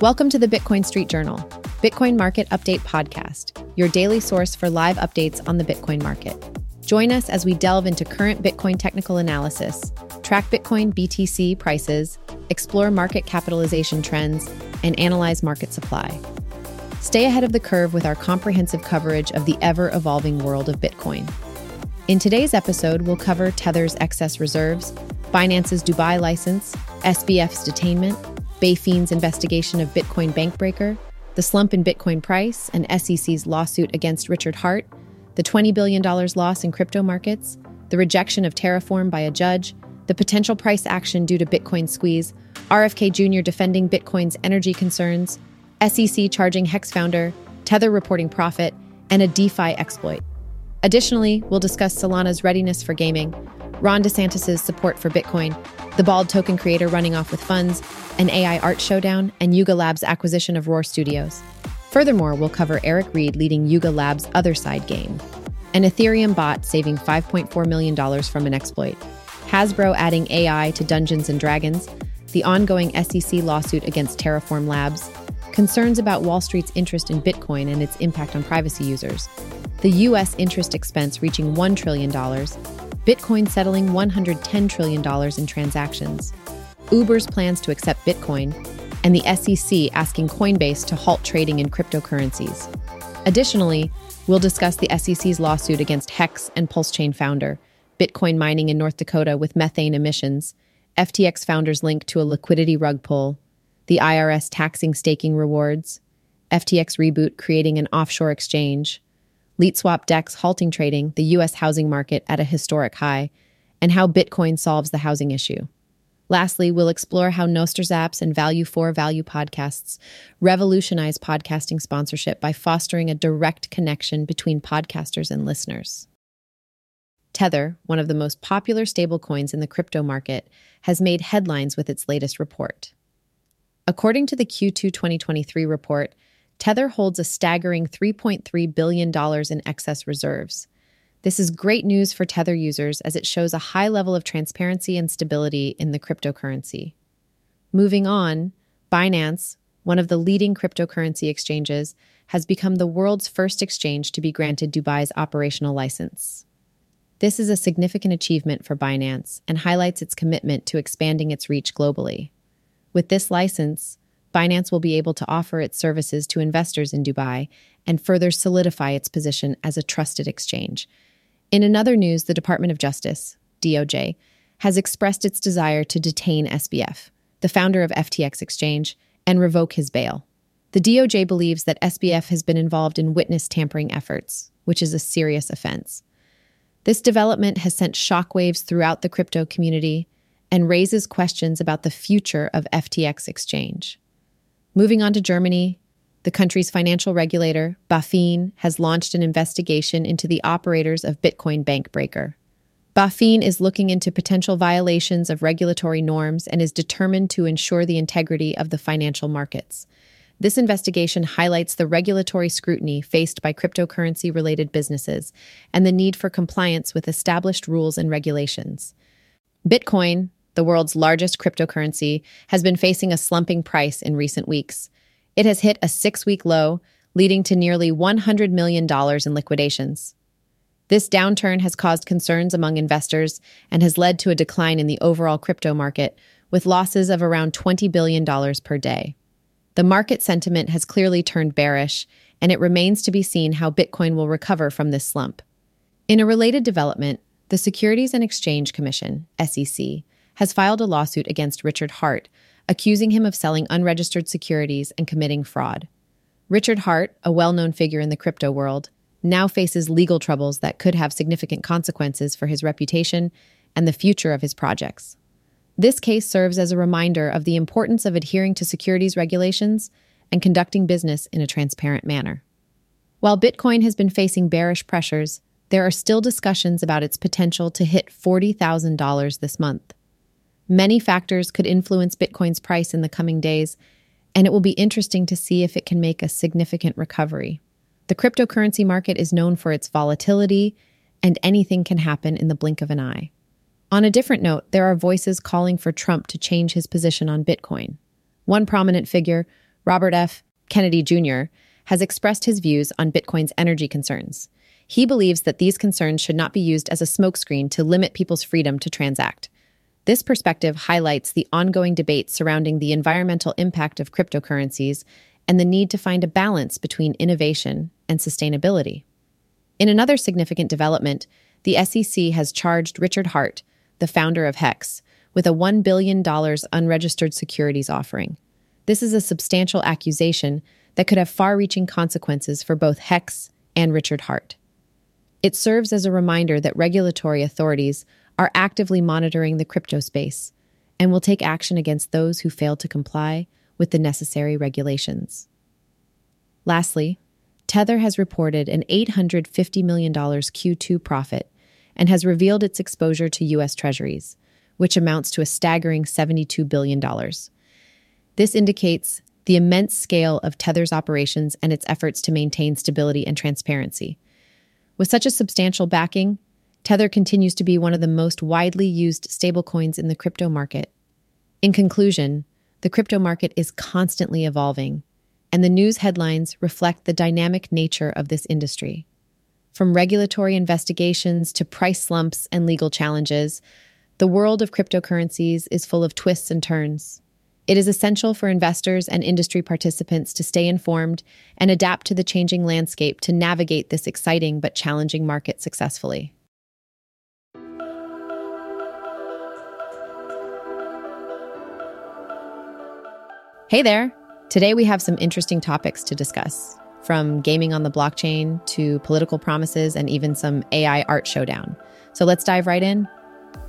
Welcome to the Bitcoin Street Journal, Bitcoin Market Update Podcast, your daily source for live updates on the Bitcoin market. Join us as we delve into current Bitcoin technical analysis, track Bitcoin BTC prices, explore market capitalization trends, and analyze market supply. Stay ahead of the curve with our comprehensive coverage of the ever evolving world of Bitcoin. In today's episode, we'll cover Tether's excess reserves, Binance's Dubai license, SBF's detainment, BaFin's investigation of Bitcoin Bank Breaker, the slump in Bitcoin price, and SEC's lawsuit against Richard Heart, the $20 billion loss in crypto markets, the rejection of Terraform by a judge, the potential price action due to Bitcoin squeeze, RFK Jr. defending Bitcoin's energy concerns, SEC charging Hex founder, Tether reporting profit, and a DeFi exploit. Additionally, we'll discuss Solana's readiness for gaming, Ron DeSantis' support for Bitcoin, the bald token creator running off with funds, an AI art showdown, and Yuga Labs' acquisition of Roar Studios. Furthermore, we'll cover Eric Reid leading Yuga Labs' Otherside game, an Ethereum bot saving $5.4 million from an exploit, Hasbro adding AI to Dungeons and Dragons, the ongoing SEC lawsuit against Terraform Labs, concerns about Wall Street's interest in Bitcoin and its impact on privacy users, the U.S. interest expense reaching $1 trillion, Bitcoin settling $110 trillion in transactions, Uber's plans to accept Bitcoin, and the SEC asking Coinbase to halt trading in cryptocurrencies. Additionally, we'll discuss the SEC's lawsuit against Hex and Pulsechain founder, Bitcoin mining in North Dakota with methane emissions, FTX founder's link to a liquidity rug pull, the IRS taxing staking rewards, FTX reboot creating an offshore exchange, LeetSwap DEX halting trading, the U.S. housing market at a historic high, and how Bitcoin solves the housing issue. Lastly, we'll explore how Nostr Zaps and Value for Value podcasts revolutionize podcasting sponsorship by fostering a direct connection between podcasters and listeners. Tether, one of the most popular stablecoins in the crypto market, has made headlines with its latest report. According to the Q2 2023 report, Tether holds a staggering $3.3 billion in excess reserves. This is great news for Tether users as it shows a high level of transparency and stability in the cryptocurrency. Moving on, Binance, one of the leading cryptocurrency exchanges, has become the world's first exchange to be granted Dubai's operational license. This is a significant achievement for Binance and highlights its commitment to expanding its reach globally. With this license, Binance will be able to offer its services to investors in Dubai and further solidify its position as a trusted exchange. In another news, the Department of Justice, DOJ, has expressed its desire to detain SBF, the founder of FTX Exchange, and revoke his bail. The DOJ believes that SBF has been involved in witness tampering efforts, which is a serious offense. This development has sent shockwaves throughout the crypto community and raises questions about the future of FTX Exchange. Moving on to Germany, the country's financial regulator, BaFin, has launched an investigation into the operators of Bitcoin Bank Breaker. BaFin is looking into potential violations of regulatory norms and is determined to ensure the integrity of the financial markets. This investigation highlights the regulatory scrutiny faced by cryptocurrency related businesses and the need for compliance with established rules and regulations. Bitcoin, the world's largest cryptocurrency, has been facing a slumping price in recent weeks. It has hit a six week low, leading to nearly $100 million in liquidations. This downturn has caused concerns among investors and has led to a decline in the overall crypto market, with losses of around $20 billion per day. The market sentiment has clearly turned bearish, and it remains to be seen how Bitcoin will recover from this slump. In a related development, the Securities and Exchange Commission, SEC, has filed a lawsuit against Richard Heart, accusing him of selling unregistered securities and committing fraud. Richard Heart, a well known figure in the crypto world, now faces legal troubles that could have significant consequences for his reputation and the future of his projects. This case serves as a reminder of the importance of adhering to securities regulations and conducting business in a transparent manner. While Bitcoin has been facing bearish pressures, there are still discussions about its potential to hit $40,000 this month. Many factors could influence Bitcoin's price in the coming days, and it will be interesting to see if it can make a significant recovery. The cryptocurrency market is known for its volatility, and anything can happen in the blink of an eye. On a different note, there are voices calling for Trump to change his position on Bitcoin. One prominent figure, Robert F. Kennedy Jr., has expressed his views on Bitcoin's energy concerns. He believes that these concerns should not be used as a smokescreen to limit people's freedom to transact. This perspective highlights the ongoing debate surrounding the environmental impact of cryptocurrencies and the need to find a balance between innovation and sustainability. In another significant development, the SEC has charged Richard Heart, the founder of Hex, with a $1 billion unregistered securities offering. This is a substantial accusation that could have far reaching consequences for both Hex and Richard Heart. It serves as a reminder that regulatory authorities are actively monitoring the crypto space and will take action against those who fail to comply with the necessary regulations. Lastly, Tether has reported an $850 million Q2 profit and has revealed its exposure to U.S. Treasuries, which amounts to a staggering $72 billion. This indicates the immense scale of Tether's operations and its efforts to maintain stability and transparency. With such a substantial backing, Tether continues to be one of the most widely used stablecoins in the crypto market. In conclusion, the crypto market is constantly evolving, and the news headlines reflect the dynamic nature of this industry. From regulatory investigations to price slumps and legal challenges, the world of cryptocurrencies is full of twists and turns. It is essential for investors and industry participants to stay informed and adapt to the changing landscape to navigate this exciting but challenging market successfully. Hey there! Today we have some interesting topics to discuss, from gaming on the blockchain to political promises and even some AI art showdown. So let's dive right in.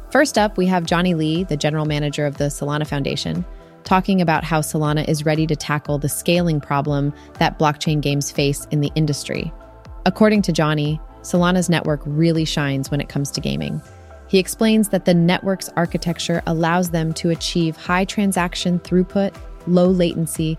First up, we have Johnny Lee, the general manager of the Solana Foundation, talking about how Solana is ready to tackle the scaling problem that blockchain games face in the industry. According to Johnny, Solana's network really shines when it comes to gaming. He explains that the network's architecture allows them to achieve high transaction throughput low latency,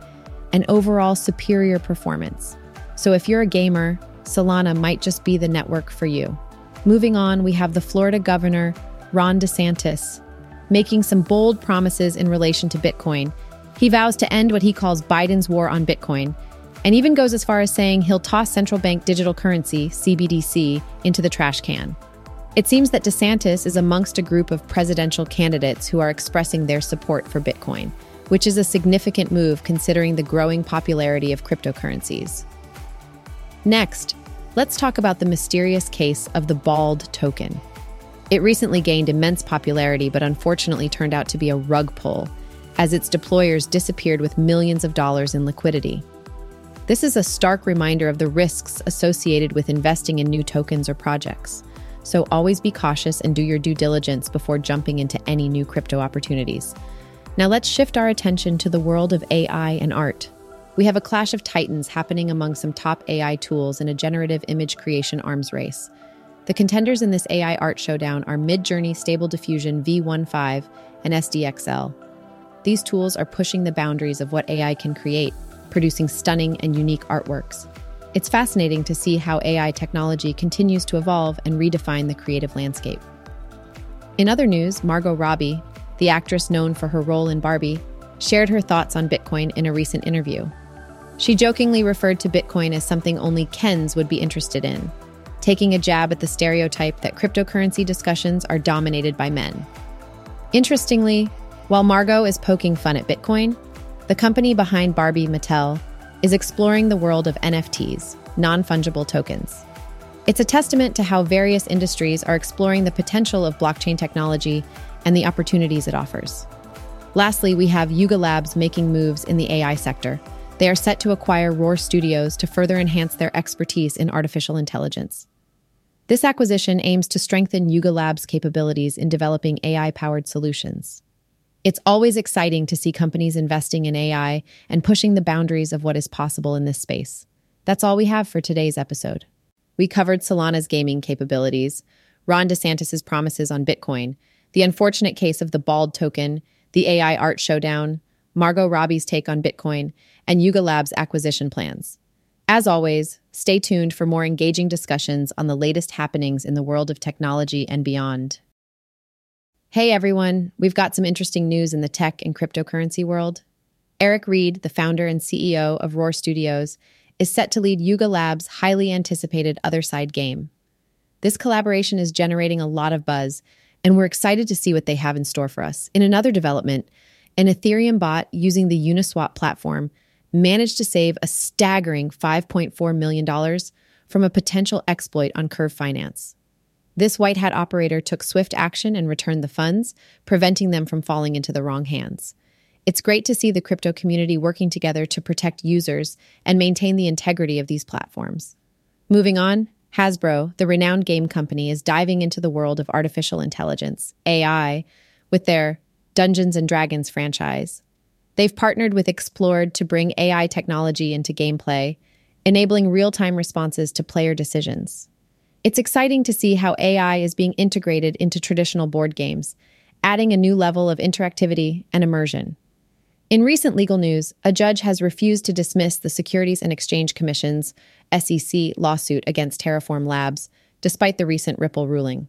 and overall superior performance. So if you're a gamer, Solana might just be the network for you. Moving on, we have the Florida governor, Ron DeSantis, making some bold promises in relation to Bitcoin. He vows to end what he calls Biden's war on Bitcoin, and even goes as far as saying he'll toss central bank digital currency, CBDC, into the trash can. It seems that DeSantis is amongst a group of presidential candidates who are expressing their support for Bitcoin which is a significant move considering the growing popularity of cryptocurrencies. Next, let's talk about the mysterious case of the BALD token. It recently gained immense popularity, but unfortunately turned out to be a rug pull, as its deployers disappeared with millions of dollars in liquidity. This is a stark reminder of the risks associated with investing in new tokens or projects. So always be cautious and do your due diligence before jumping into any new crypto opportunities. Now let's shift our attention to the world of AI and art. We have a clash of titans happening among some top AI tools in a generative image creation arms race. The contenders in this AI art showdown are Midjourney Stable Diffusion V15 and SDXL. These tools are pushing the boundaries of what AI can create, producing stunning and unique artworks. It's fascinating to see how AI technology continues to evolve and redefine the creative landscape. In other news, Margot Robbie, the actress known for her role in Barbie, shared her thoughts on Bitcoin in a recent interview. She jokingly referred to Bitcoin as something only Kens would be interested in, taking a jab at the stereotype that cryptocurrency discussions are dominated by men. Interestingly, while Margot is poking fun at Bitcoin, the company behind Barbie Mattel is exploring the world of NFTs, non fungible tokens. It's a testament to how various industries are exploring the potential of blockchain technology and the opportunities it offers. Lastly, we have Yuga Labs making moves in the AI sector. They are set to acquire Roar Studios to further enhance their expertise in artificial intelligence. This acquisition aims to strengthen Yuga Labs' capabilities in developing AI powered solutions. It's always exciting to see companies investing in AI and pushing the boundaries of what is possible in this space. That's all we have for today's episode. We covered Solana's gaming capabilities, Ron DeSantis' promises on Bitcoin, the unfortunate case of the bald token, the AI art showdown, Margot Robbie's take on Bitcoin, and Yuga Labs acquisition plans. As always, stay tuned for more engaging discussions on the latest happenings in the world of technology and beyond. Hey everyone, we've got some interesting news in the tech and cryptocurrency world. Eric Reid, the founder and CEO of Roar Studios, is set to lead Yuga Labs' highly anticipated Otherside game. This collaboration is generating a lot of buzz, and we're excited to see what they have in store for us. In another development, an Ethereum bot using the Uniswap platform managed to save a staggering $5.4 million from a potential exploit on Curve Finance. This white hat operator took swift action and returned the funds, preventing them from falling into the wrong hands. It's great to see the crypto community working together to protect users and maintain the integrity of these platforms. Moving on, Hasbro, the renowned game company, is diving into the world of artificial intelligence, AI, with their Dungeons and Dragons franchise. They've partnered with Xplored to bring AI technology into gameplay, enabling real time responses to player decisions. It's exciting to see how AI is being integrated into traditional board games, adding a new level of interactivity and immersion. In recent legal news, a judge has refused to dismiss the Securities and Exchange Commission's SEC lawsuit against Terraform Labs, despite the recent Ripple ruling.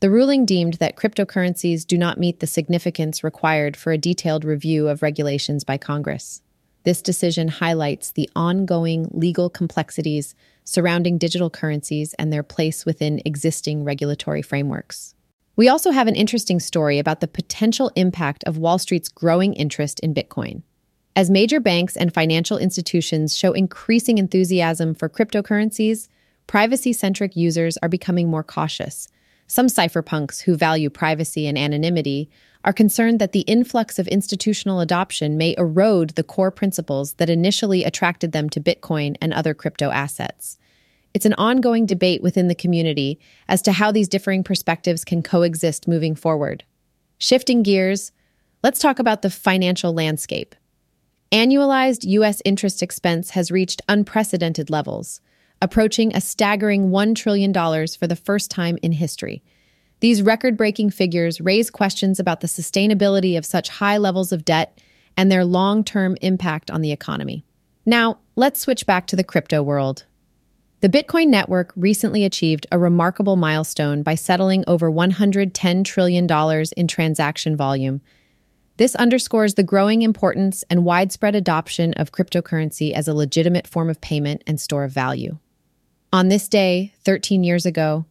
The ruling deemed that cryptocurrencies do not meet the significance required for a detailed review of regulations by Congress. This decision highlights the ongoing legal complexities surrounding digital currencies and their place within existing regulatory frameworks. We also have an interesting story about the potential impact of Wall Street's growing interest in Bitcoin. As major banks and financial institutions show increasing enthusiasm for cryptocurrencies, privacy centric users are becoming more cautious some cypherpunks who value privacy and anonymity are concerned that the influx of institutional adoption may erode the core principles that initially attracted them to Bitcoin and other crypto assets. It's an ongoing debate within the community as to how these differing perspectives can coexist moving forward. Shifting gears, let's talk about the financial landscape. Annualized U.S. interest expense has reached unprecedented levels approaching a staggering $1 trillion for the first time in history. These record breaking figures raise questions about the sustainability of such high levels of debt and their long term impact on the economy. Now, let's switch back to the crypto world. The Bitcoin network recently achieved a remarkable milestone by settling over $110 trillion in transaction volume. This underscores the growing importance and widespread adoption of cryptocurrency as a legitimate form of payment and store of value. On this day, 13 years ago,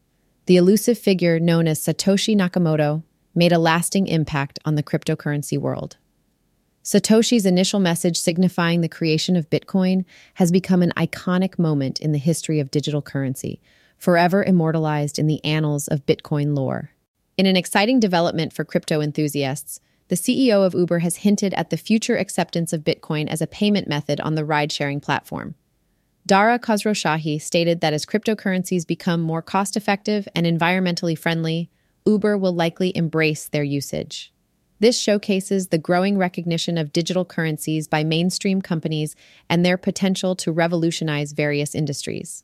the elusive figure known as Satoshi Nakamoto made a lasting impact on the cryptocurrency world. Satoshi's initial message signifying the creation of Bitcoin has become an iconic moment in the history of digital currency, forever immortalized in the annals of Bitcoin lore. In an exciting development for crypto enthusiasts, the CEO of Uber has hinted at the future acceptance of Bitcoin as a payment method on the ride sharing platform. Dara Khosrowshahi stated that as cryptocurrencies become more cost effective and environmentally friendly, Uber will likely embrace their usage. This showcases the growing recognition of digital currencies by mainstream companies and their potential to revolutionize various industries.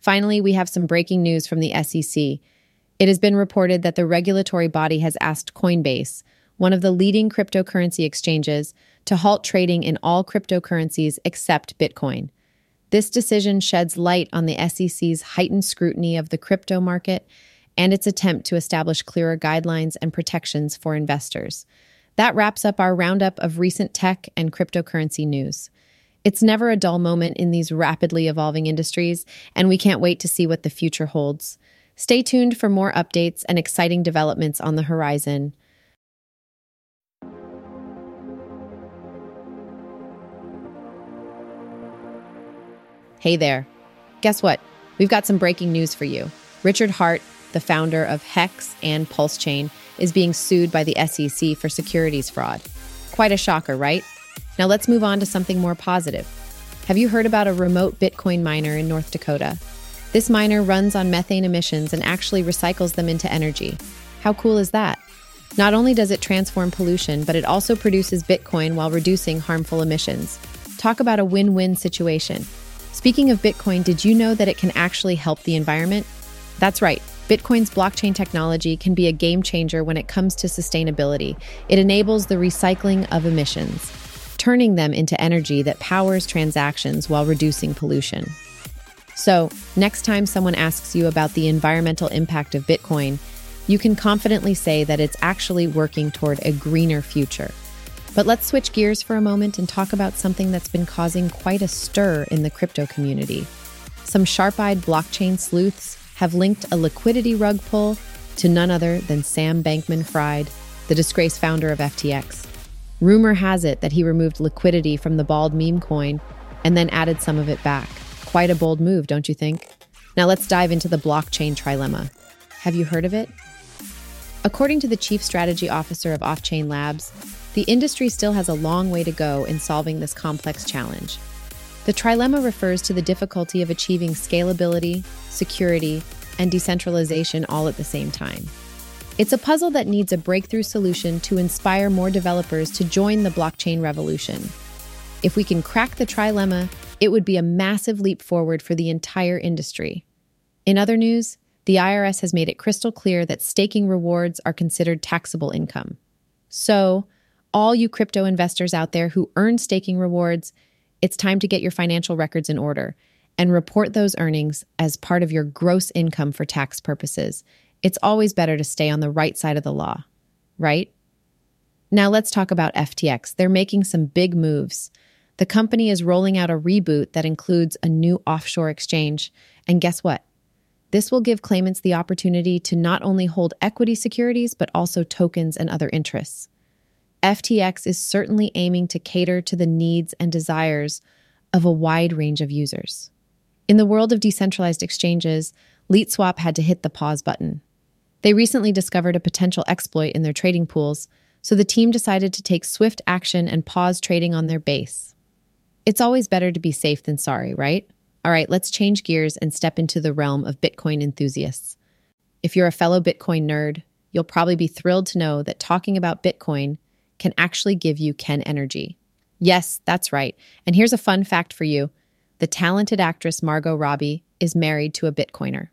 Finally, we have some breaking news from the SEC. It has been reported that the regulatory body has asked Coinbase, one of the leading cryptocurrency exchanges, to halt trading in all cryptocurrencies except Bitcoin. This decision sheds light on the SEC's heightened scrutiny of the crypto market and its attempt to establish clearer guidelines and protections for investors. That wraps up our roundup of recent tech and cryptocurrency news. It's never a dull moment in these rapidly evolving industries, and we can't wait to see what the future holds. Stay tuned for more updates and exciting developments on the horizon. Hey there. Guess what? We've got some breaking news for you. Richard Heart, the founder of Hex and PulseChain, is being sued by the SEC for securities fraud. Quite a shocker, right? Now let's move on to something more positive. Have you heard about a remote Bitcoin miner in North Dakota? This miner runs on methane emissions and actually recycles them into energy. How cool is that? Not only does it transform pollution, but it also produces Bitcoin while reducing harmful emissions. Talk about a win win situation. Speaking of Bitcoin, did you know that it can actually help the environment? That's right. Bitcoin's blockchain technology can be a game changer when it comes to sustainability. It enables the recycling of emissions, turning them into energy that powers transactions while reducing pollution. So, next time someone asks you about the environmental impact of Bitcoin, you can confidently say that it's actually working toward a greener future. But let's switch gears for a moment and talk about something that's been causing quite a stir in the crypto community. Some sharp eyed blockchain sleuths have linked a liquidity rug pull to none other than Sam Bankman Fried, the disgraced founder of FTX. Rumor has it that he removed liquidity from the bald meme coin and then added some of it back. Quite a bold move, don't you think? Now let's dive into the blockchain trilemma. Have you heard of it? According to the chief strategy officer of Offchain Labs, the industry still has a long way to go in solving this complex challenge. The trilemma refers to the difficulty of achieving scalability, security, and decentralization all at the same time. It's a puzzle that needs a breakthrough solution to inspire more developers to join the blockchain revolution. If we can crack the trilemma, it would be a massive leap forward for the entire industry. In other news, the IRS has made it crystal clear that staking rewards are considered taxable income. So, all you crypto investors out there who earn staking rewards, it's time to get your financial records in order and report those earnings as part of your gross income for tax purposes. It's always better to stay on the right side of the law, right? Now let's talk about FTX. They're making some big moves. The company is rolling out a reboot that includes a new offshore exchange. And guess what? This will give claimants the opportunity to not only hold equity securities, but also tokens and other interests. FTX is certainly aiming to cater to the needs and desires of a wide range of users. In the world of decentralized exchanges, LeetSwap had to hit the pause button. They recently discovered a potential exploit in their trading pools, so the team decided to take swift action and pause trading on their base. It's always better to be safe than sorry, right? All right, let's change gears and step into the realm of Bitcoin enthusiasts. If you're a fellow Bitcoin nerd, you'll probably be thrilled to know that talking about Bitcoin can actually give you Ken energy. Yes, that's right. And here's a fun fact for you the talented actress Margot Robbie is married to a Bitcoiner.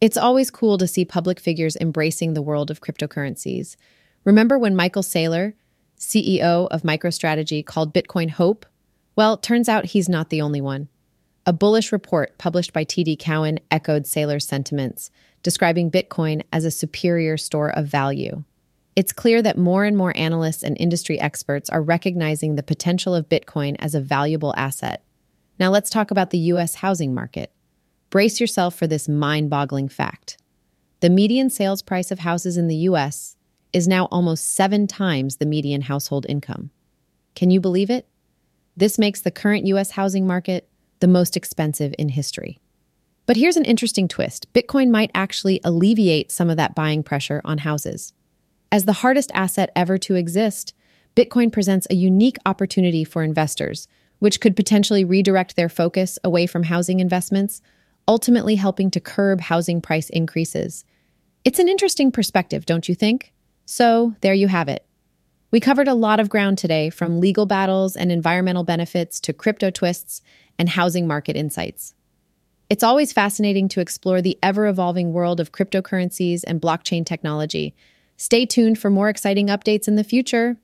It's always cool to see public figures embracing the world of cryptocurrencies. Remember when Michael Saylor, CEO of MicroStrategy, called Bitcoin hope? Well, turns out he's not the only one. A bullish report published by TD Cowen echoed Saylor's sentiments, describing Bitcoin as a superior store of value. It's clear that more and more analysts and industry experts are recognizing the potential of Bitcoin as a valuable asset. Now let's talk about the US housing market. Brace yourself for this mind boggling fact. The median sales price of houses in the US is now almost seven times the median household income. Can you believe it? This makes the current US housing market the most expensive in history. But here's an interesting twist Bitcoin might actually alleviate some of that buying pressure on houses. As the hardest asset ever to exist, Bitcoin presents a unique opportunity for investors, which could potentially redirect their focus away from housing investments, ultimately helping to curb housing price increases. It's an interesting perspective, don't you think? So, there you have it. We covered a lot of ground today, from legal battles and environmental benefits to crypto twists and housing market insights. It's always fascinating to explore the ever evolving world of cryptocurrencies and blockchain technology Stay tuned for more exciting updates in the future.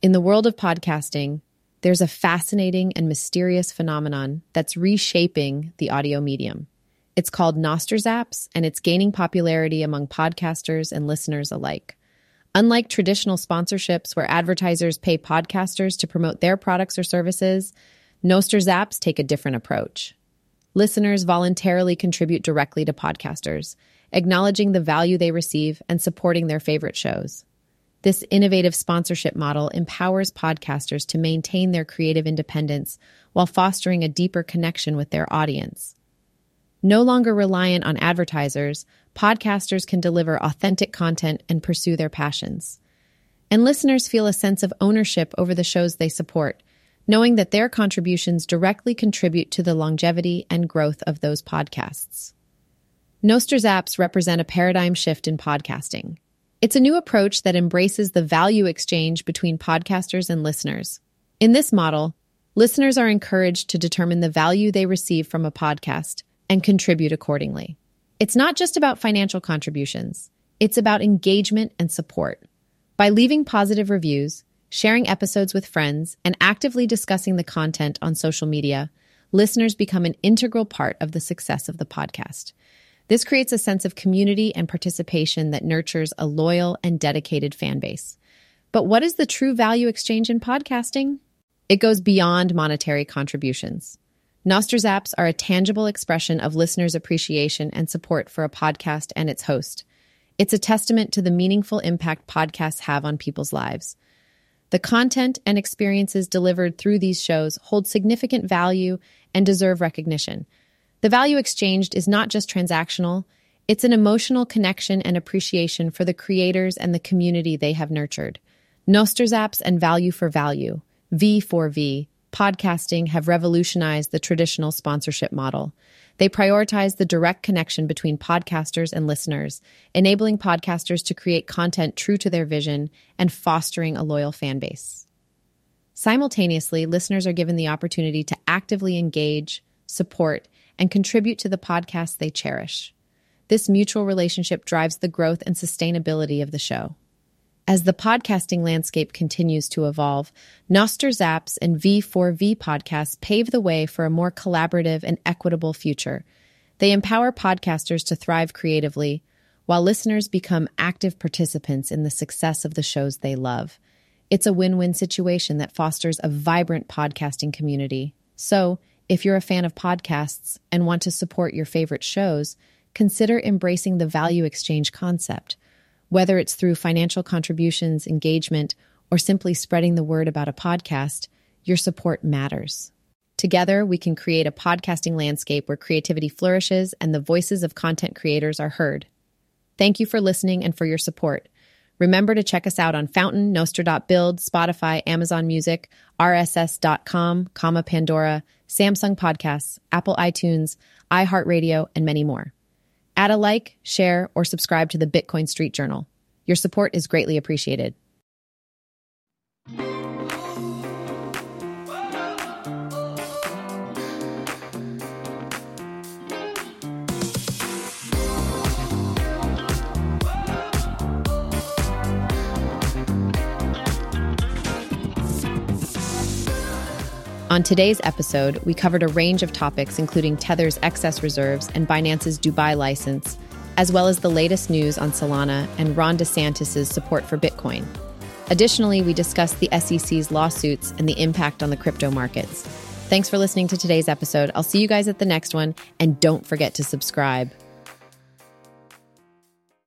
In the world of podcasting, there's a fascinating and mysterious phenomenon that's reshaping the audio medium. It's called Nostr and it's gaining popularity among podcasters and listeners alike. Unlike traditional sponsorships where advertisers pay podcasters to promote their products or services, Nostr take a different approach. Listeners voluntarily contribute directly to podcasters, acknowledging the value they receive and supporting their favorite shows. This innovative sponsorship model empowers podcasters to maintain their creative independence while fostering a deeper connection with their audience. No longer reliant on advertisers, podcasters can deliver authentic content and pursue their passions. And listeners feel a sense of ownership over the shows they support, knowing that their contributions directly contribute to the longevity and growth of those podcasts. Nostr Zaps represent a paradigm shift in podcasting. It's a new approach that embraces the value exchange between podcasters and listeners. In this model, listeners are encouraged to determine the value they receive from a podcast and contribute accordingly. It's not just about financial contributions, it's about engagement and support. By leaving positive reviews, sharing episodes with friends, and actively discussing the content on social media, listeners become an integral part of the success of the podcast. This creates a sense of community and participation that nurtures a loyal and dedicated fan base. But what is the true value exchange in podcasting? It goes beyond monetary contributions. Nostr Zaps are a tangible expression of listeners' appreciation and support for a podcast and its host. It's a testament to the meaningful impact podcasts have on people's lives. The content and experiences delivered through these shows hold significant value and deserve recognition. The value exchanged is not just transactional, it's an emotional connection and appreciation for the creators and the community they have nurtured. Nostr Zaps and Value for Value, V4V, podcasting have revolutionized the traditional sponsorship model. They prioritize the direct connection between podcasters and listeners, enabling podcasters to create content true to their vision and fostering a loyal fan base. Simultaneously, listeners are given the opportunity to actively engage, support, and contribute to the podcasts they cherish. This mutual relationship drives the growth and sustainability of the show. As the podcasting landscape continues to evolve, Nostr Zaps and V4V podcasts pave the way for a more collaborative and equitable future. They empower podcasters to thrive creatively, while listeners become active participants in the success of the shows they love. It's a win win situation that fosters a vibrant podcasting community. So, if you're a fan of podcasts and want to support your favorite shows, consider embracing the value exchange concept. Whether it's through financial contributions, engagement, or simply spreading the word about a podcast, your support matters. Together, we can create a podcasting landscape where creativity flourishes and the voices of content creators are heard. Thank you for listening and for your support. Remember to check us out on Fountain, Nostr.build, Spotify, Amazon Music, RSS.com, comma Pandora, Samsung Podcasts, Apple iTunes, iHeartRadio, and many more. Add a like, share, or subscribe to the Bitcoin Street Journal. Your support is greatly appreciated. On today's episode, we covered a range of topics, including Tether's excess reserves and Binance's Dubai license, as well as the latest news on Solana and Ron DeSantis' support for Bitcoin. Additionally, we discussed the SEC's lawsuits and the impact on the crypto markets. Thanks for listening to today's episode. I'll see you guys at the next one, and don't forget to subscribe.